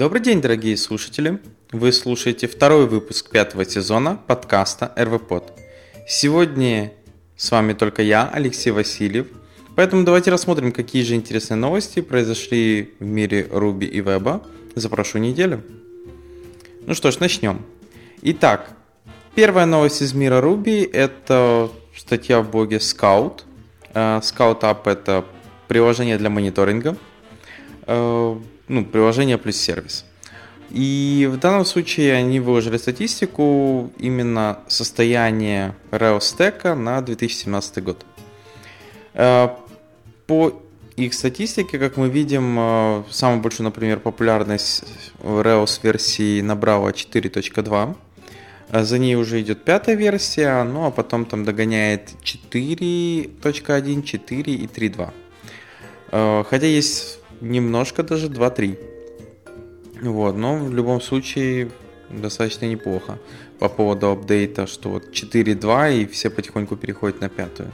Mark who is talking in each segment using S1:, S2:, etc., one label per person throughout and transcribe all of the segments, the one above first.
S1: Добрый день, дорогие слушатели. Вы слушаете второй выпуск пятого сезона подкаста РВПод. Сегодня с вами только я, Алексей Васильев. Поэтому давайте рассмотрим, какие же интересные новости произошли в мире Руби и Веба за прошлую неделю. Ну что ж, начнем. Итак, первая новость из мира Руби – это статья в блоге Scout. Э, Scout App – это приложение для мониторинга, э, ну, приложение плюс сервис. И в данном случае они выложили статистику именно состояния Rails Stack на 2017 год. Э, по их статистике, как мы видим, э, самую большую, например, популярность Rails версии набрала 4.2. За ней уже идет пятая версия, ну а потом там догоняет 4.1, 4 и 3.2. Э, хотя есть немножко даже 2.3. Вот, но в любом случае достаточно неплохо по поводу апдейта, что вот 4.2 и все потихоньку переходят на пятую.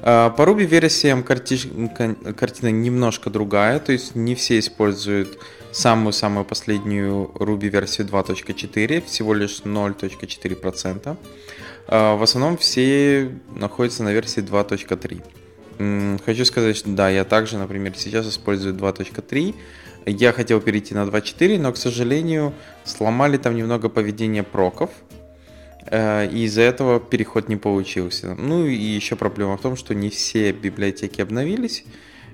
S1: А, по Ruby версиям картина немножко другая, то есть не все используют самую-самую последнюю Ruby версию 2.4, всего лишь 0.4%. А, в основном все находятся на версии 2.3. Хочу сказать, что да, я также, например, сейчас использую 2.3. Я хотел перейти на 2.4, но, к сожалению, сломали там немного поведение проков, Э, и из-за этого переход не получился. Ну и еще проблема в том, что не все библиотеки обновились,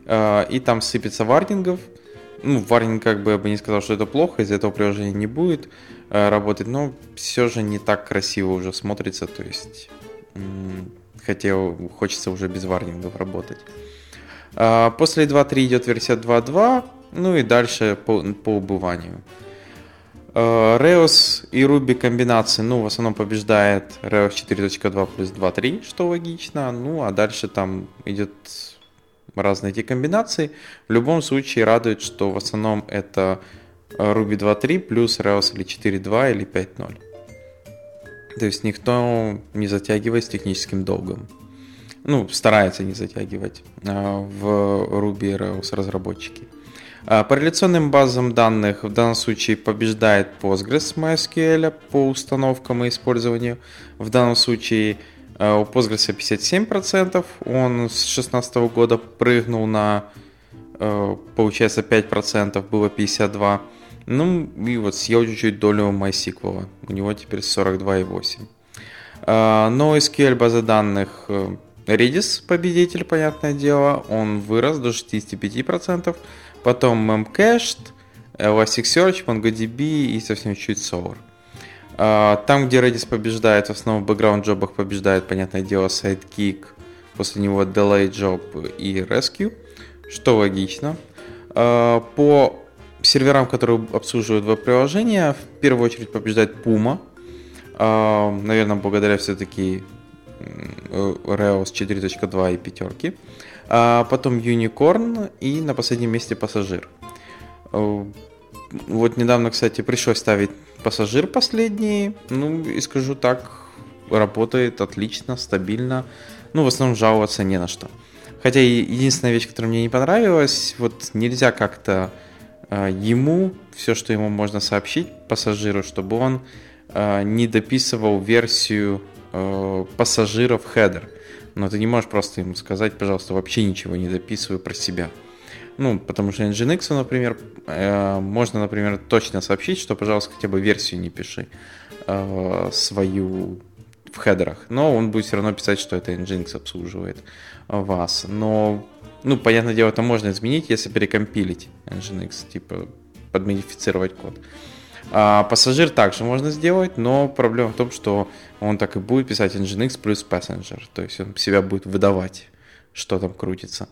S1: э, и там сыпется варнингов. Ну, варнинг как бы я бы не сказал, что это плохо, из-за этого приложения не будет э, работать, но все же не так красиво уже смотрится, то есть хотел, хочется уже без варнингов работать. После 2.3 идет версия 2.2, ну и дальше по, по убыванию. Rails э, и Ruby комбинации, ну, в основном побеждает Rails 4.2 плюс 2.3, что логично. Ну, а дальше там идет разные эти комбинации. В любом случае радует, что в основном это Ruby 2.3 плюс Rails или 4.2 или 5.0. То есть никто не затягивает с техническим долгом. Ну, старается не затягивать э, в Ruby Rails разработчики. А, по реляционным базам данных в данном случае побеждает Postgres MySQL по установкам и использованию. В данном случае а, у Postgres 57%, он с 2016 года прыгнул на, а, получается, 5%, было 52%. Ну и вот съел чуть-чуть долю MySQL, у него теперь 42,8%. Но SQL база данных э, Redis победитель, понятное дело, он вырос до 65%. Потом Memcached, Elasticsearch, MongoDB и совсем чуть Solar. А, там, где Redis побеждает, в основном в бэкграунд-джобах побеждает, понятное дело, Sidekick, после него Delay Job и Rescue, что логично. А, по серверам, которые обслуживают веб-приложения, в первую очередь побеждает Puma, а, наверное, благодаря все-таки Rails 4.2 и пятерки а потом Unicorn и на последнем месте Пассажир. Э, вот недавно, кстати, пришлось ставить Пассажир последний, ну и скажу так, работает отлично, стабильно, ну в основном жаловаться не на что. Хотя единственная вещь, которая мне не понравилась, вот нельзя как-то э, ему все, что ему можно сообщить пассажиру, чтобы он э, не дописывал версию э, пассажира в хедер но ты не можешь просто ему сказать, пожалуйста, вообще ничего не дописывай про себя. Ну, потому что Nginx, например, э, можно, например, точно сообщить, что, пожалуйста, хотя бы версию не пиши свою в хедерах. Но он будет все равно писать, что это Nginx обслуживает вас. Но, ну, понятное дело, это можно изменить, если перекомпилить Nginx, типа подмодифицировать код. А пассажир также можно сделать, но проблема в том, что он так и будет писать Nginx плюс Passenger, то есть он себя будет выдавать, что там крутится.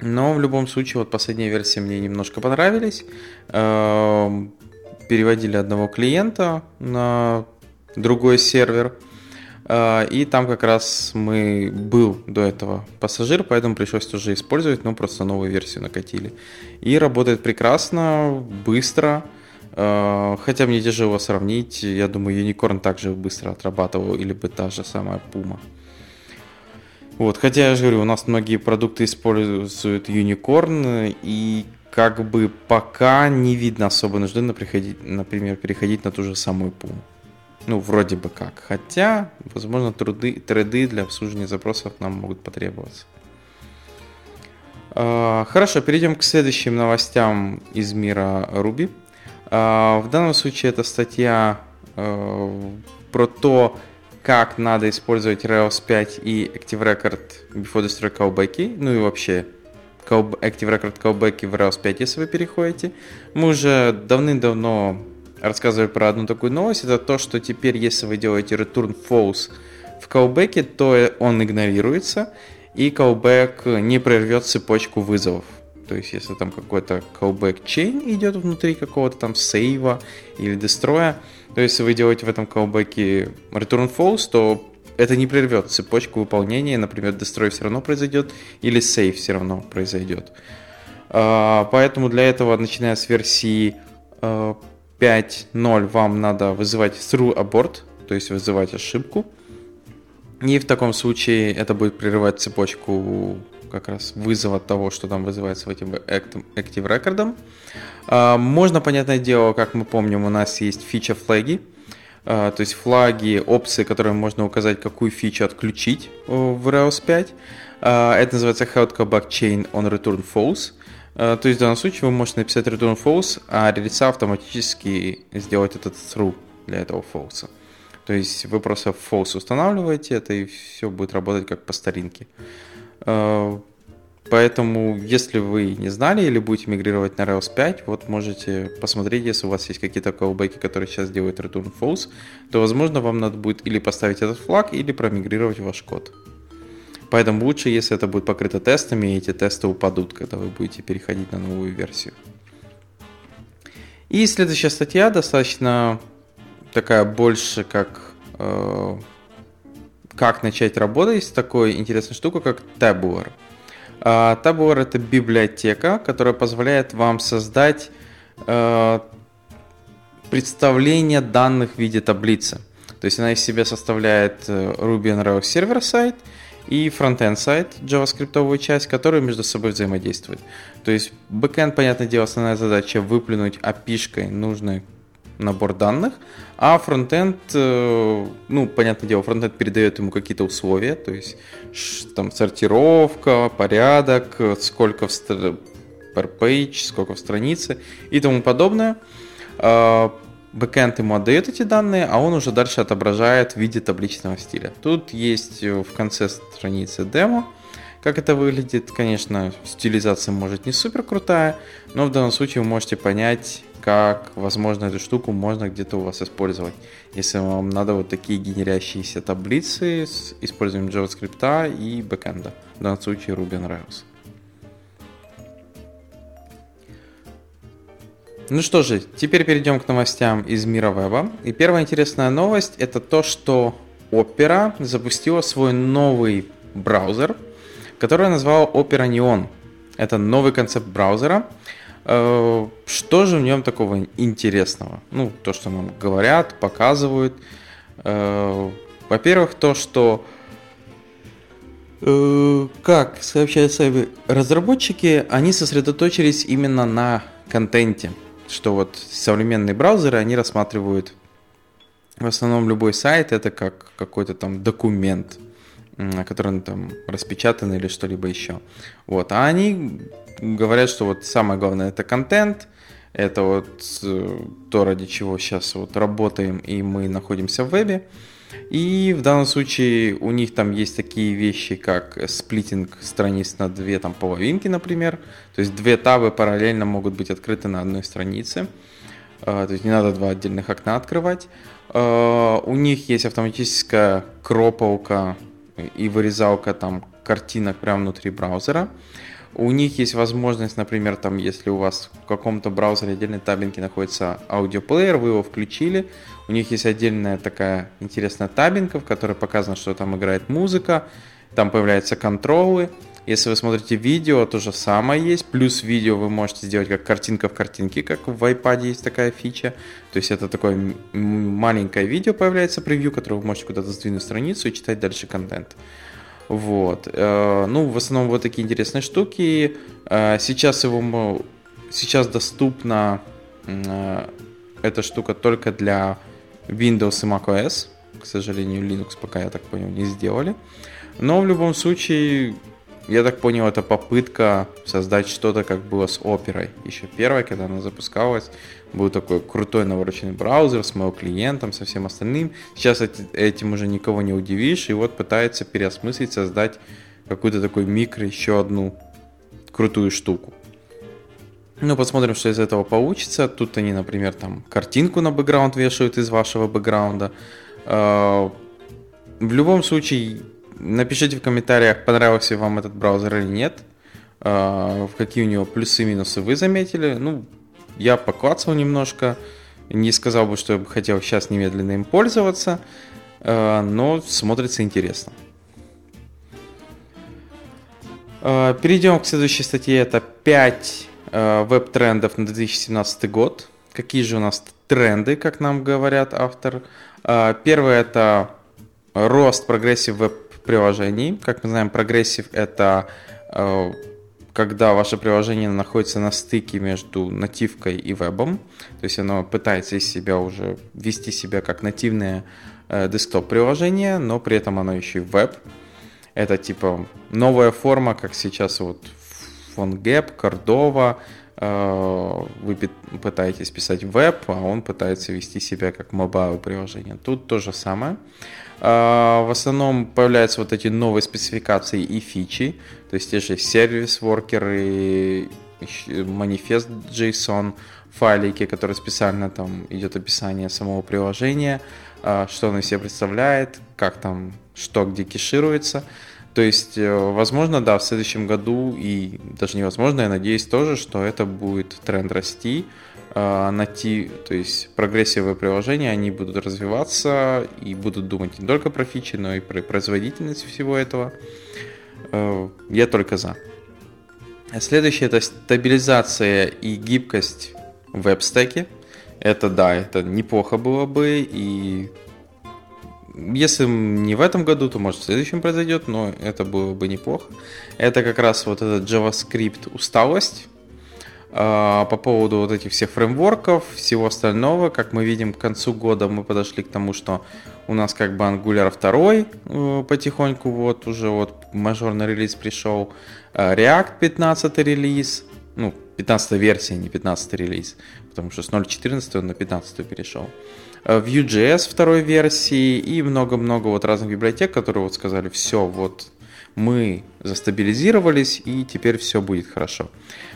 S1: Но в любом случае, вот последние версии мне немножко понравились. Эм, переводили одного клиента на другой сервер. Э, и там как раз мы был до этого пассажир, поэтому пришлось тоже использовать, но просто новую версию накатили. И работает прекрасно, быстро. Э, хотя мне тяжело сравнить. Я думаю, Unicorn также быстро отрабатывал, или бы та же самая Puma. Вот, хотя я же говорю, у нас многие продукты используют Unicorn, и как бы пока не видно особо нужды, например, переходить на ту же самую Puma. Ну, вроде бы как. Хотя, возможно, труды, треды для обслуживания запросов нам могут потребоваться. А, хорошо, перейдем к следующим новостям из мира Ruby. А, в данном случае это статья а, про то, как надо использовать Rails 5 и Active Record before destroy callback, ну и вообще Active Record callback в Rails 5, если вы переходите. Мы уже давным-давно рассказывали про одну такую новость. Это то, что теперь, если вы делаете return false в callback, то он игнорируется, и callback не прервет цепочку вызовов. То есть, если там какой-то callback chain идет внутри какого-то там сейва или дестроя, то если вы делаете в этом callback return false, то это не прервет цепочку выполнения, например, destroy все равно произойдет или save все равно произойдет. А, поэтому для этого, начиная с версии 5.0, а, вам надо вызывать through abort, то есть вызывать ошибку. И в таком случае это будет прерывать цепочку как раз вызова того, что там вызывается в этим Active Record. А, можно, понятное дело, как мы помним, у нас есть фича флаги, а, то есть флаги, опции, которые можно указать, какую фичу отключить э, в Rails 5. А, это называется Held Callback Chain on Return False. То есть в данном случае вы можете написать return false, а релица автоматически сделать этот through для этого false. То есть вы просто false устанавливаете это, и все будет работать как по старинке. Э, поэтому, если вы не знали или будете мигрировать на Rails 5, вот можете посмотреть, если у вас есть какие-то callbacks, которые сейчас делают return false, то, возможно, вам надо будет или поставить этот флаг, или промигрировать ваш код. Поэтому лучше, если это будет покрыто тестами, и эти тесты упадут, когда вы будете переходить на новую версию. И следующая статья достаточно такая больше как э, как начать работать с такой интересной штукой, как Tabular. А, Tabular это библиотека, которая позволяет вам создать э, представление данных в виде таблицы. То есть она из себя составляет э, Ruby on Rails сервер сайт и фронтенд сайт, JavaScript часть, которые между собой взаимодействуют. То есть backend, понятное дело, основная задача выплюнуть API-шкой нужный набор данных, а фронтенд, э, ну, понятное дело, фронтенд передает ему какие-то условия, то есть там сортировка, порядок, сколько в per page, сколько в странице и тому подобное. Бэкэнд ему отдает эти данные, а он уже дальше отображает в виде табличного стиля. Тут есть в конце страницы демо, как это выглядит. Конечно, стилизация может не супер крутая, но в данном случае вы можете понять, как, возможно, эту штуку можно где-то у вас использовать. Если вам надо вот такие генерящиеся таблицы с использованием JavaScript и бэкэнда. В данном случае Ruby on Rails. Ну что же, теперь перейдем к новостям из мира веба. И первая интересная новость это то, что Opera запустила свой новый браузер, который назвал Opera Neon. Это новый концепт браузера, Э, что же в нем такого интересного? Ну, то, что нам говорят, показывают. Э, во-первых, то, что э, как сообщают сами разработчики, они сосредоточились именно на контенте. Что вот современные браузеры, они рассматривают в основном любой сайт это как какой-то там документ, который там распечатан или что-либо еще. Вот. А они говорят, что вот самое главное это контент, это вот э, то, ради чего сейчас вот работаем, и мы находимся в вебе. И в данном случае у них там есть такие вещи, как сплитинг страниц на две там половинки, например. То есть две табы параллельно могут быть открыты на одной странице. А, то есть не надо два отдельных окна открывать. А, у них есть автоматическая кроповка и вырезалка там картинок прямо внутри браузера. У них есть возможность, например, там, если у вас в каком-то браузере отдельной табинке находится аудиоплеер, вы его включили, у них есть отдельная такая интересная табинка, в которой показано, что там играет музыка, там появляются контролы. Если вы смотрите видео, то же самое есть. Плюс видео вы можете сделать как картинка в картинке, как в iPad есть такая фича. То есть это такое маленькое видео появляется, превью, которое вы можете куда-то сдвинуть страницу и читать дальше контент. Вот. Э, ну, в основном вот такие интересные штуки. Э, сейчас его сейчас доступна э, эта штука только для Windows и macOS. К сожалению, Linux пока, я так понял, не сделали. Но в любом случае, я так понял, это попытка создать что-то, как было с Оперой. Еще первой, когда она запускалась, был такой крутой навороченный браузер с моим клиентом, со всем остальным. Сейчас этим уже никого не удивишь, и вот пытается переосмыслить, создать какую-то такой микро, еще одну крутую штуку. Ну, посмотрим, что из этого получится. Тут они, например, там картинку на бэкграунд вешают из вашего бэкграунда. А, в любом случае, напишите в комментариях, понравился вам этот браузер или нет. А, какие у него плюсы и минусы вы заметили. Ну, я поклацал немножко. Не сказал бы, что я бы хотел сейчас немедленно им пользоваться. А, но смотрится интересно. Перейдем к следующей статье. Это 5 Э, веб-трендов на 2017 год. Какие же у нас тренды, как нам говорят автор? Первое это рост progressive веб-приложений. Как мы знаем, progressive это э, когда ваше приложение находится на стыке между нативкой и вебом, то есть оно пытается из себя уже вести себя как нативное desktop-приложение, но при этом оно еще и веб. Это типа новая форма, как сейчас вот PhoneGap, Cordova, э, вы пытаетесь писать веб, а он пытается вести себя как mobile приложение. Тут то же самое. Э, в основном появляются вот эти новые спецификации и фичи, то есть те же service worker ы, manifest JSON, файлики, которые специально там идет описание самого приложения, э, что оно из себя представляет, как там, что где кешируется. То есть, э, возможно, да, в следующем году, и даже невозможно, я надеюсь тоже, что это будет тренд расти, э, найти, то есть прогрессивные приложения, они будут развиваться и будут думать не только про фичи, но и про производительность всего этого. Э, я только за. Следующее это стабилизация и гибкость в веб-стеке. Это да, это неплохо было бы, и если не в этом году, то может в следующем произойдет, но это было бы неплохо. Это как раз вот этот JavaScript усталость. А, по поводу вот этих всех фреймворков, всего остального, как мы видим, к концу года мы подошли к тому, что у нас как бы Angular 2 э, потихоньку вот уже вот мажорный релиз пришел, а, React 15 релиз, ну, 15 версия, не 15 релиз, потому что с 0.14 он на 15 перешел. Vue.js второй версии и много-много вот разных библиотек, которые вот сказали, все, вот мы застабилизировались и теперь все будет хорошо.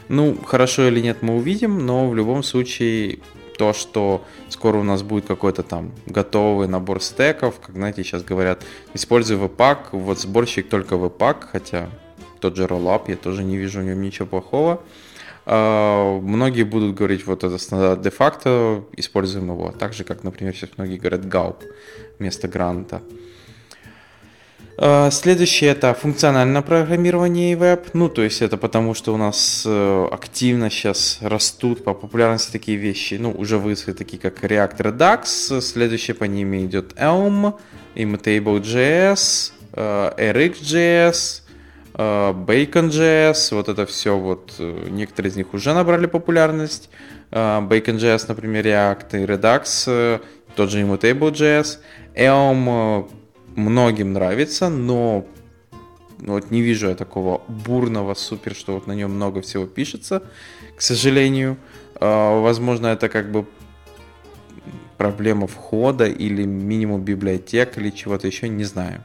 S1: Ну, хорошо или нет, мы увидим, но в любом случае то, что скоро у нас будет какой-то там готовый набор стеков, как, знаете, сейчас говорят, используй Webpack, вот сборщик только Webpack, хотя тот же Rollup, я тоже не вижу в нем ничего плохого. Многие будут говорить, вот это стандарт де-факто, используем его. Так же, как, например, сейчас многие говорят Gaup вместо гранта. А, следующее это функциональное программирование и веб. Ну, то есть это потому, что у нас э, активно сейчас растут по популярности такие вещи. Ну, уже выросли такие, как React Redux. Следующее по ним идет Elm, Immutable.js, э, RxJS, Bacon.js, вот это все, вот э, некоторые из них уже набрали популярность. Э, Bacon.js, например, React и Redux, тот же Immutable.js. Elm многим нравится, но вот не вижу я такого бурного супер, что вот на нем много всего пишется, к сожалению. Возможно, это как бы проблема входа или минимум библиотек или чего-то еще, не знаю.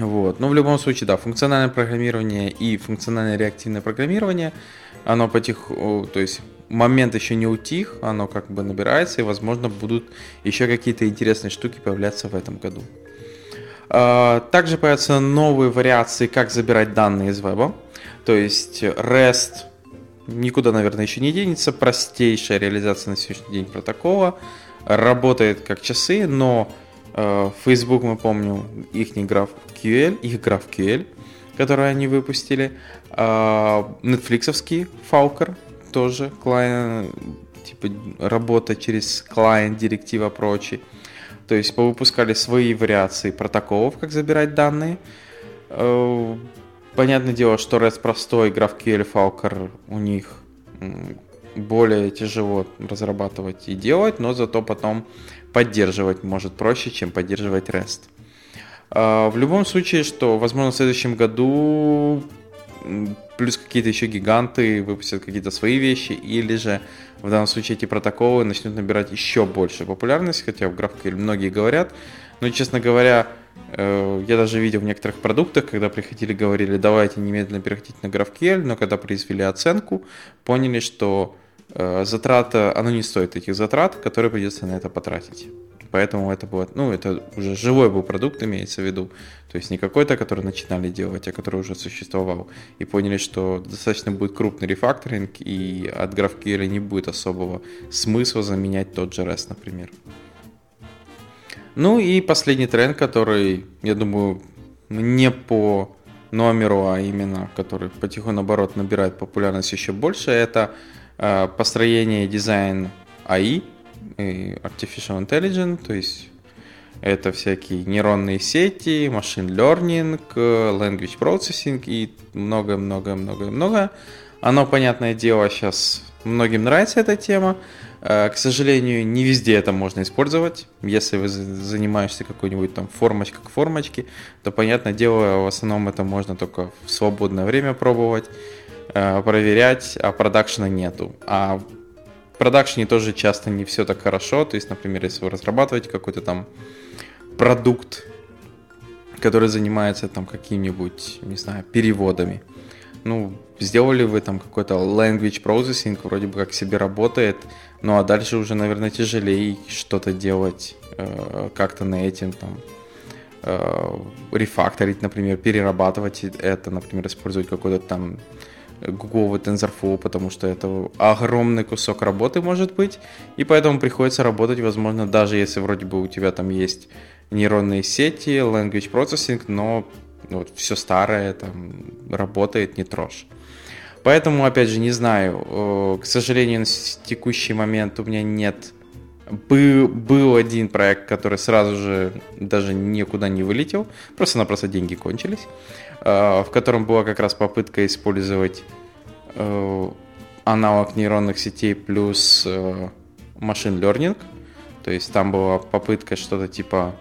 S1: Вот. Но в любом случае, да, функциональное программирование и функциональное реактивное программирование, оно потиху, то есть момент еще не утих, оно как бы набирается, и, возможно, будут еще какие-то интересные штуки появляться в этом году. А, также появятся новые вариации, как забирать данные из веба. То есть REST никуда, наверное, еще не денется. Простейшая реализация на сегодняшний день протокола. Работает как часы, но Facebook, мы помним, их GraphQL, их GraphQL, который они выпустили. А, Netflixовский Falcor тоже клиент, типа работа через клиент, директива прочие. То есть повыпускали свои вариации протоколов, как забирать данные. Э, понятное дело, что REST простой, GraphQL, Falcor у них более тяжело разрабатывать и делать, но зато потом поддерживать может проще, чем поддерживать REST. А, в любом случае, что, возможно, в следующем году плюс какие-то еще гиганты выпустят какие-то свои вещи, или же в данном случае эти протоколы начнут набирать еще больше популярность, хотя в GraphQL многие говорят, но, честно говоря, я даже видел в некоторых продуктах, когда приходили, говорили, давайте немедленно переходить на GraphQL, но когда произвели оценку, поняли, что э, затрата, оно не стоит этих затрат, которые придется на это потратить. Поэтому это было, ну, это уже живой был продукт, имеется в виду. То есть не какой-то, который начинали делать, а который уже существовал. И поняли, что достаточно будет крупный рефакторинг, и от GraphQL не будет особого смысла заменять тот же REST, например. Ну и последний тренд, который, я думаю, не по номеру, а именно, который потихоньку, наоборот, набирает популярность еще больше, это э, построение дизайн AI, Artificial Intelligence, то есть это всякие нейронные сети, машин learning, language processing и много-много-много-много. Оно, понятное дело, сейчас многим нравится эта тема. Э, к сожалению, не везде это можно использовать. Если вы занимаешься какой-нибудь там формочкой к формочке, то, понятное дело, в основном это можно только в свободное время пробовать, э, проверять, а продакшена нету. А продакшене тоже часто не все так хорошо. То есть, например, если вы разрабатываете какой-то там продукт, который занимается там какими-нибудь, не знаю, переводами. Ну, сделали вы там какой-то language processing, вроде бы как себе работает, ну а дальше уже, наверное, тяжелее что-то делать э, как-то на этим там э, рефакторить, например, перерабатывать это, например, использовать какой-то там гугловый TensorFlow, потому что это огромный кусок работы может быть, и поэтому приходится работать, возможно, даже если вроде бы у тебя там есть нейронные сети, language processing, но вот, все старое там работает, не трожь. Поэтому, опять же, не знаю, к сожалению, на текущий момент у меня нет был, был один проект, который сразу же даже никуда не вылетел, просто-напросто деньги кончились. Э, в котором была как раз попытка использовать э, аналог нейронных сетей плюс машин э, learning. То есть там была попытка что-то типа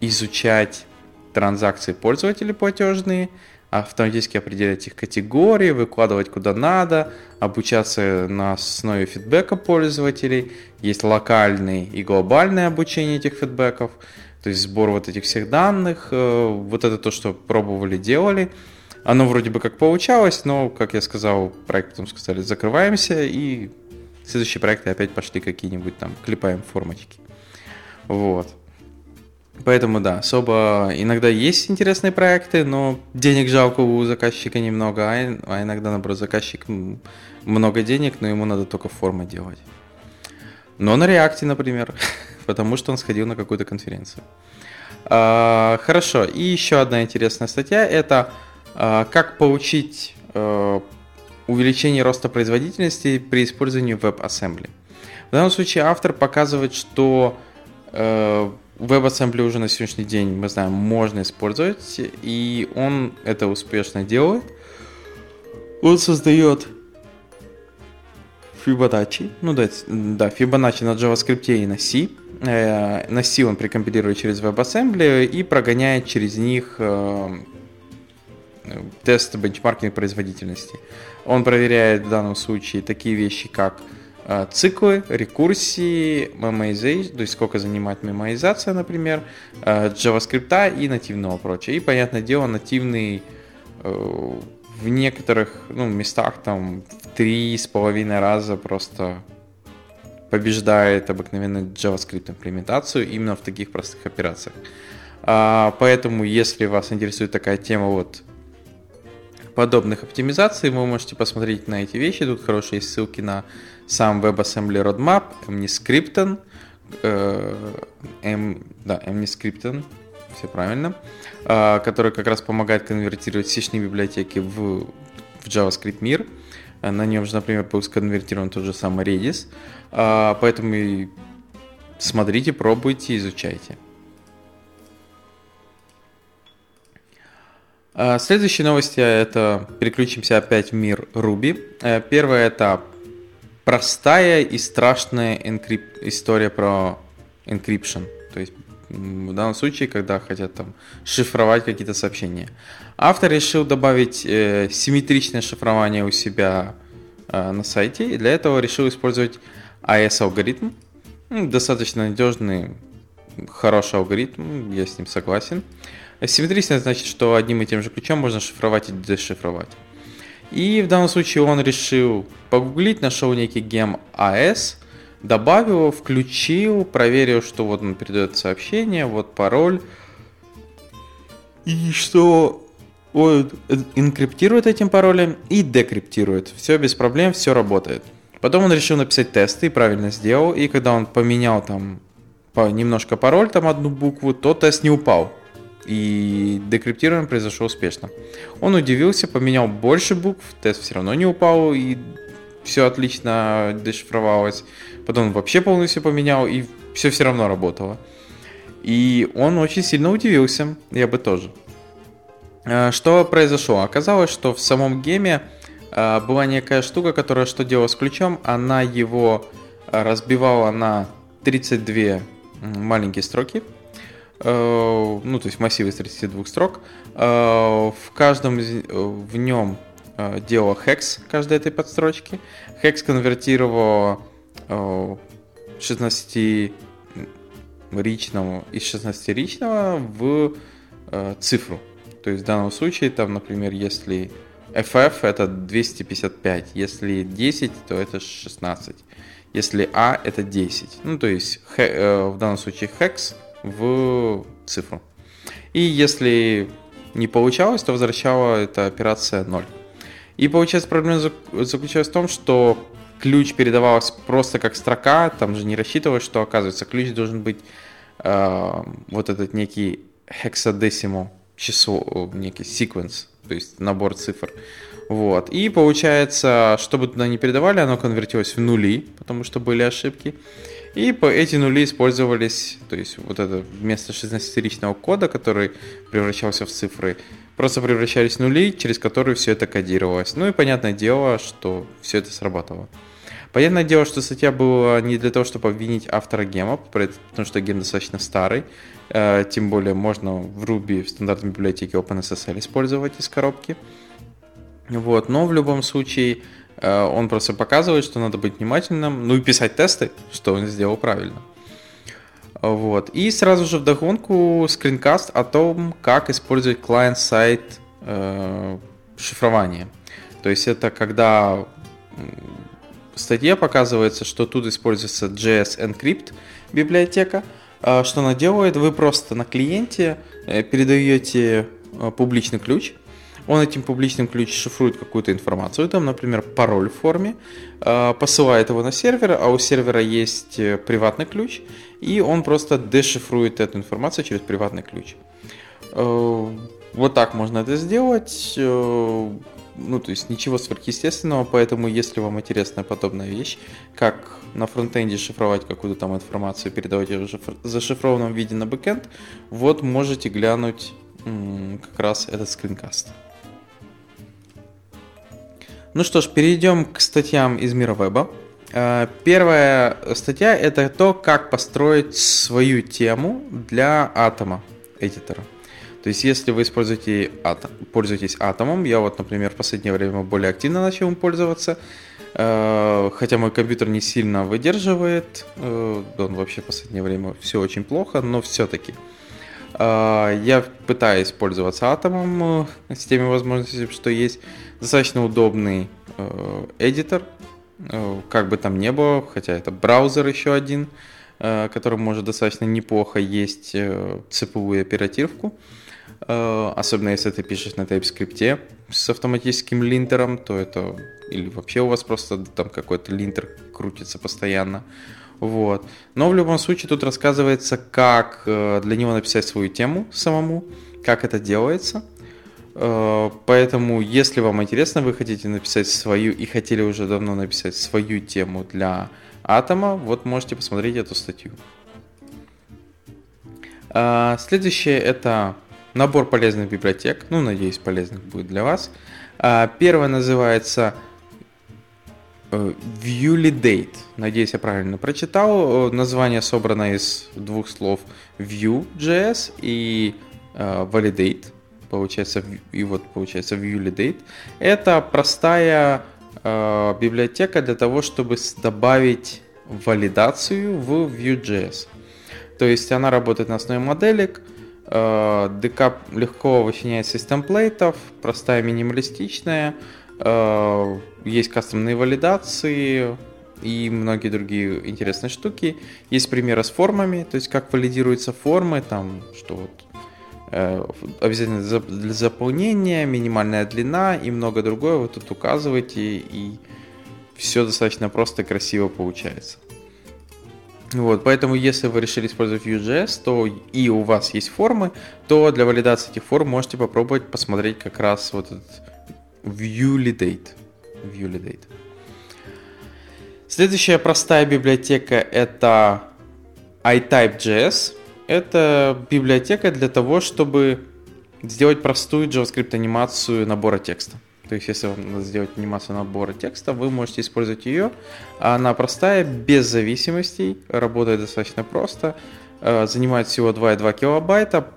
S1: изучать транзакции пользователей платежные, автоматически определять их категории, выкладывать куда надо, обучаться на основе фидбэка пользователей. Есть локальное и глобальное обучение этих фидбэков. То есть сбор вот этих всех данных, э, вот это то, что пробовали, делали. Оно вроде бы как получалось, но, как я сказал, проект потом сказали, закрываемся, и следующие проекты опять пошли какие-нибудь там, клепаем формочки. Вот. Поэтому да, особо иногда есть интересные проекты, но денег жалко у заказчика немного, а, а иногда, наоборот, заказчик много денег, но ему надо только формы делать. Но на реакте, например. потому что он сходил на какую-то конференцию. А, хорошо, и еще одна интересная статья – это а, как получить а, увеличение роста производительности при использовании WebAssembly. В данном случае автор показывает, что WebAssembly уже на сегодняшний день, мы знаем, можно использовать, и он это успешно делает. Он создает Fibonacci, ну да, да, Fibonacci на JavaScript и на C, Э, на C он прикомпилирует через WebAssembly и прогоняет через них э, тест бенчмаркинг производительности. Он проверяет в данном случае такие вещи, как э, циклы, рекурсии, мемоизация, то есть сколько занимает мемоизация, например, JavaScript и нативного прочего. И, понятное дело, нативный в некоторых ну, местах там в три с половиной раза просто побеждает обыкновенную JavaScript имплементацию именно в таких простых операциях. А, поэтому, если вас интересует такая тема вот подобных оптимизаций, вы можете посмотреть на эти вещи. Тут хорошие ссылки на сам WebAssembly Roadmap, MNIScripton, э, M, да, MNIScripton, все правильно, э, который как раз помогает конвертировать сишные библиотеки в, в JavaScript мир. На нем же, например, был сконвертирован тот же самый Redis. А, поэтому и смотрите, пробуйте, изучайте. А, следующие новости это переключимся опять в мир Ruby. Э, первое это простая и страшная энкрип... история про encryption. То есть в данном случае, когда хотят там шифровать какие-то сообщения. Автор решил добавить э, симметричное шифрование у себя э, на сайте, и для этого решил использовать AES-алгоритм. Достаточно надежный, хороший алгоритм, я с ним согласен. Симметричное значит, что одним и тем же ключом можно шифровать и дешифровать. И в данном случае он решил погуглить, нашел некий гем AS, добавил его, включил, проверил, что вот он передает сообщение, вот пароль. И что он инкриптирует этим паролем и декриптирует. Все без проблем, все работает. Потом он решил написать тесты и правильно сделал. И когда он поменял там немножко пароль, там одну букву, то тест не упал. И декриптирование произошло успешно. Он удивился, поменял больше букв, тест все равно не упал, и все отлично дешифровалось. Потом вообще полностью поменял, и все все равно работало. И он очень сильно удивился, я бы тоже. А, что произошло? Оказалось, что в самом геме а, была некая штука, которая что делала с ключом? Она его а, разбивала на 32 маленькие строки, ну, то есть массив из 32 строк. В каждом в нем делала хекс каждой этой подстрочки. Хекс конвертировал 16 ричного из 16 ричного в цифру. То есть в данном случае, там, например, если FF это 255, если 10, то это 16, если A это 10. Ну, то есть э, в данном случае hex в цифру. И если не получалось, то возвращала эта операция 0. И получается проблема заключалась в том, что ключ передавался просто как строка, там же не рассчитывалось, что оказывается ключ должен быть э, вот этот некий hexadecimal число, некий секвенс, то есть набор цифр. Вот. И получается, что бы туда не передавали, оно конвертилось в нули, потому что были ошибки. И по эти нули использовались, то есть вот это вместо 16-ричного кода, который превращался в цифры, просто превращались в нули, через которые все это кодировалось. Ну и понятное дело, что все это срабатывало. Понятное дело, что статья была не для того, чтобы обвинить автора гема, потому что гем достаточно старый, э, тем более можно в Ruby в стандартной библиотеке OpenSSL использовать из коробки. Вот, но в любом случае он просто показывает, что надо быть внимательным, ну и писать тесты, что он сделал правильно. Вот. И сразу же вдогонку скринкаст о том, как использовать client-сайт э, шифрование. То есть это когда в статье показывается, что тут используется JS Encrypt библиотека. А, что она делает? Вы просто на клиенте э, передаете э, публичный ключ, он этим публичным ключом шифрует какую-то информацию, там, например, пароль в форме, а, посылает его на сервер, а у сервера есть э, приватный ключ, и он просто дешифрует эту информацию через приватный ключ. Вот так можно это сделать ну, то есть ничего сверхъестественного, поэтому если вам интересна подобная вещь, как на фронтенде шифровать какую-то там информацию, передавать ее в зашифрованном виде на бэкенд, вот можете глянуть как раз этот скринкаст. Ну что ж, перейдем к статьям из мира веба. Э, первая статья это то, как построить свою тему для атома эдитора. То есть, если вы используете атом, пользуетесь атомом, я вот, например, в последнее время более активно начал им пользоваться, э, хотя мой компьютер не сильно выдерживает, э, он вообще в последнее время все очень плохо, но все-таки. Я пытаюсь пользоваться атомом с теми возможностями, что есть. Достаточно удобный эдитор, как бы там ни было, хотя это браузер еще один, который может достаточно неплохо есть цифровую оперативку. Э, особенно если ты пишешь на TypeScript с автоматическим линтером, то это или вообще у вас просто там какой-то линтер крутится постоянно. Вот. Но в любом случае тут рассказывается, как э, для него написать свою тему самому, как это делается. Э, поэтому, если вам интересно, вы хотите написать свою и хотели уже давно написать свою тему для Атома, вот можете посмотреть эту статью. Следующее это набор полезных библиотек, ну, надеюсь, полезных будет для вас. А, первая называется ViewLidate. Надеюсь, я правильно прочитал. Название собрано из двух слов Vue.js и Validate. Получается, и вот получается ViewLidate. Это простая библиотека для того, чтобы добавить валидацию в Vue.js. То есть она работает на основе моделек, DK легко вычиняется из темплейтов, простая, минималистичная, есть кастомные валидации и многие другие интересные штуки. Есть примеры с формами, то есть как валидируются формы, там, что вот э, обязательно для заполнения, минимальная длина и много другое. Вы тут указываете, и все достаточно просто и красиво получается. Вот, поэтому если вы решили использовать Vue.js, то и у вас есть формы, то для валидации этих форм можете попробовать посмотреть как раз вот этот ViewLidate. ViewLidate. Следующая простая библиотека это iType.js. Это библиотека для того, чтобы сделать простую JavaScript анимацию набора текста. То есть, если вам надо сделать анимацию набора текста, вы можете использовать ее. Она простая, без зависимостей, работает достаточно просто, э, занимает всего 2,2 килобайта,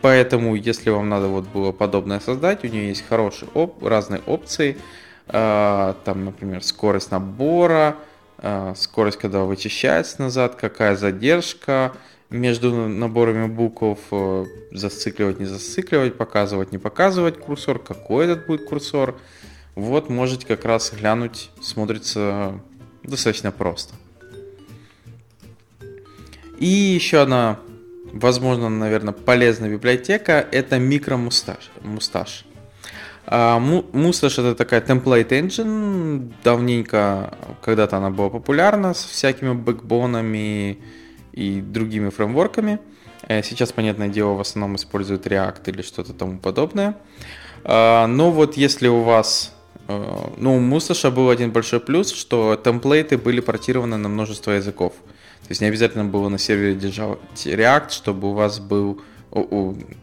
S1: поэтому, если вам надо вот было подобное создать, у нее есть хорошие оп- разные опции, э, там, например, скорость набора, э, скорость, когда вычищается назад, какая задержка, между наборами букв э, зацикливать, не зацикливать, показывать, не показывать курсор, какой этот будет курсор. Вот можете как раз глянуть, смотрится достаточно просто. И еще одна, возможно, наверное, полезная библиотека, это микромусташ. Мусташ. А, Мусташ это такая template engine, давненько, когда-то она была популярна с всякими бэкбонами, и другими фреймворками. Э, сейчас, понятное дело, в основном используют React или что-то тому подобное. А, но вот если у вас... Э, ну, у Мусташа был один большой плюс, что темплейты были портированы на множество языков. То есть не обязательно было на сервере держать React, чтобы у вас был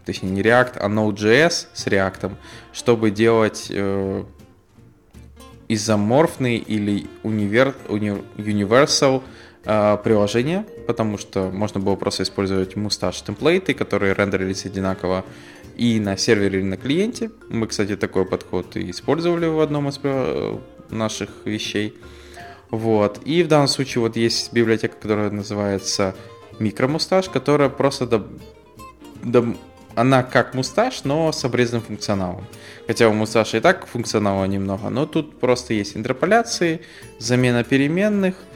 S1: точнее не React, а Node.js с React, чтобы делать э, изоморфный или универ, уни, universal приложение, потому что можно было просто использовать мусташ темплейты, которые рендерились одинаково и на сервере, и на клиенте. Мы, кстати, такой подход и использовали в одном из э, наших вещей. Вот. И в данном случае вот есть библиотека, которая называется микромусташ, которая просто до, до, она как мусташ, но с обрезанным функционалом. Хотя у мусташа и так функционала немного, но тут просто есть интерполяции, замена переменных – Э,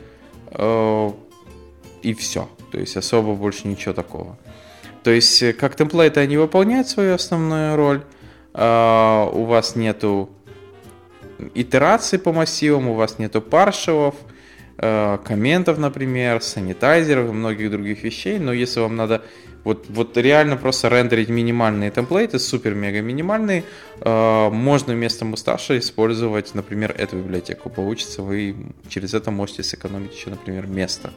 S1: и все. То есть особо больше ничего такого. То есть э, как темплейты они выполняют свою основную роль. Э, у вас нету итераций по массивам, у вас нету паршевов, комментов, например, санитайзеров и многих других вещей. Но если вам надо вот, вот реально просто рендерить минимальные темплейты, супер-мега минимальные, э, можно вместо мусташа использовать, например, эту библиотеку. Получится, вы через это можете сэкономить еще, например, место.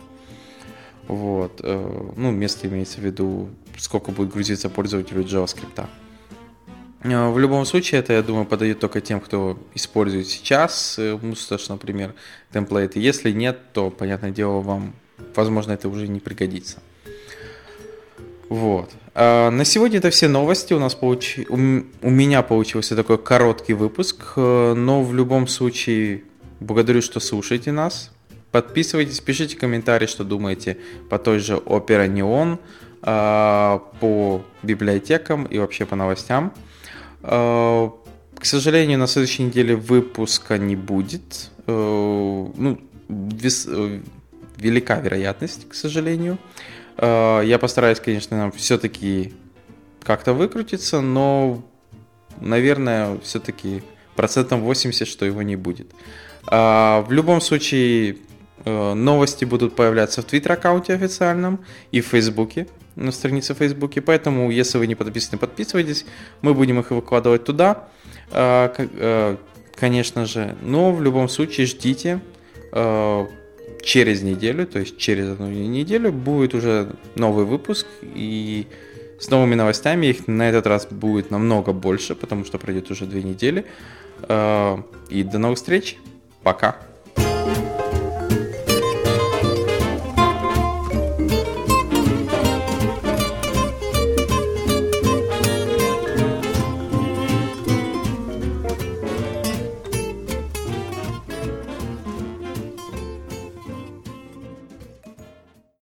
S1: Вот. Э, ну, место имеется в виду, сколько будет грузиться пользователю JavaScript. Э, в любом случае, это, я думаю, подойдет только тем, кто использует сейчас Mustache, например, темплейты. Если нет, то, понятное дело, вам, возможно, это уже не пригодится. Вот. А на сегодня это все новости. У нас получ... у, меня получился такой короткий выпуск, э, но в любом случае благодарю, что слушаете нас. Подписывайтесь, пишите комментарии, что думаете по той же Opera Neon, а, по библиотекам и вообще по новостям. А, к сожалению, на следующей неделе выпуска не будет. Э, ну, вес... Э, велика вероятность, к сожалению. Э, я постараюсь, конечно, все-таки как-то выкрутиться, но, наверное, все-таки процентом 80, что его не будет. Э, в любом случае, э, новости будут появляться в Твиттер-аккаунте официальном и в Фейсбуке, на странице Фейсбуке. Поэтому, если вы не подписаны, подписывайтесь. Мы будем их выкладывать туда, конечно же. Но в любом случае ждите через неделю, то есть через одну неделю будет уже новый выпуск, и с новыми новостями. Их на этот раз будет намного больше, потому что пройдет уже две недели. Э, и до новых встреч. Пока.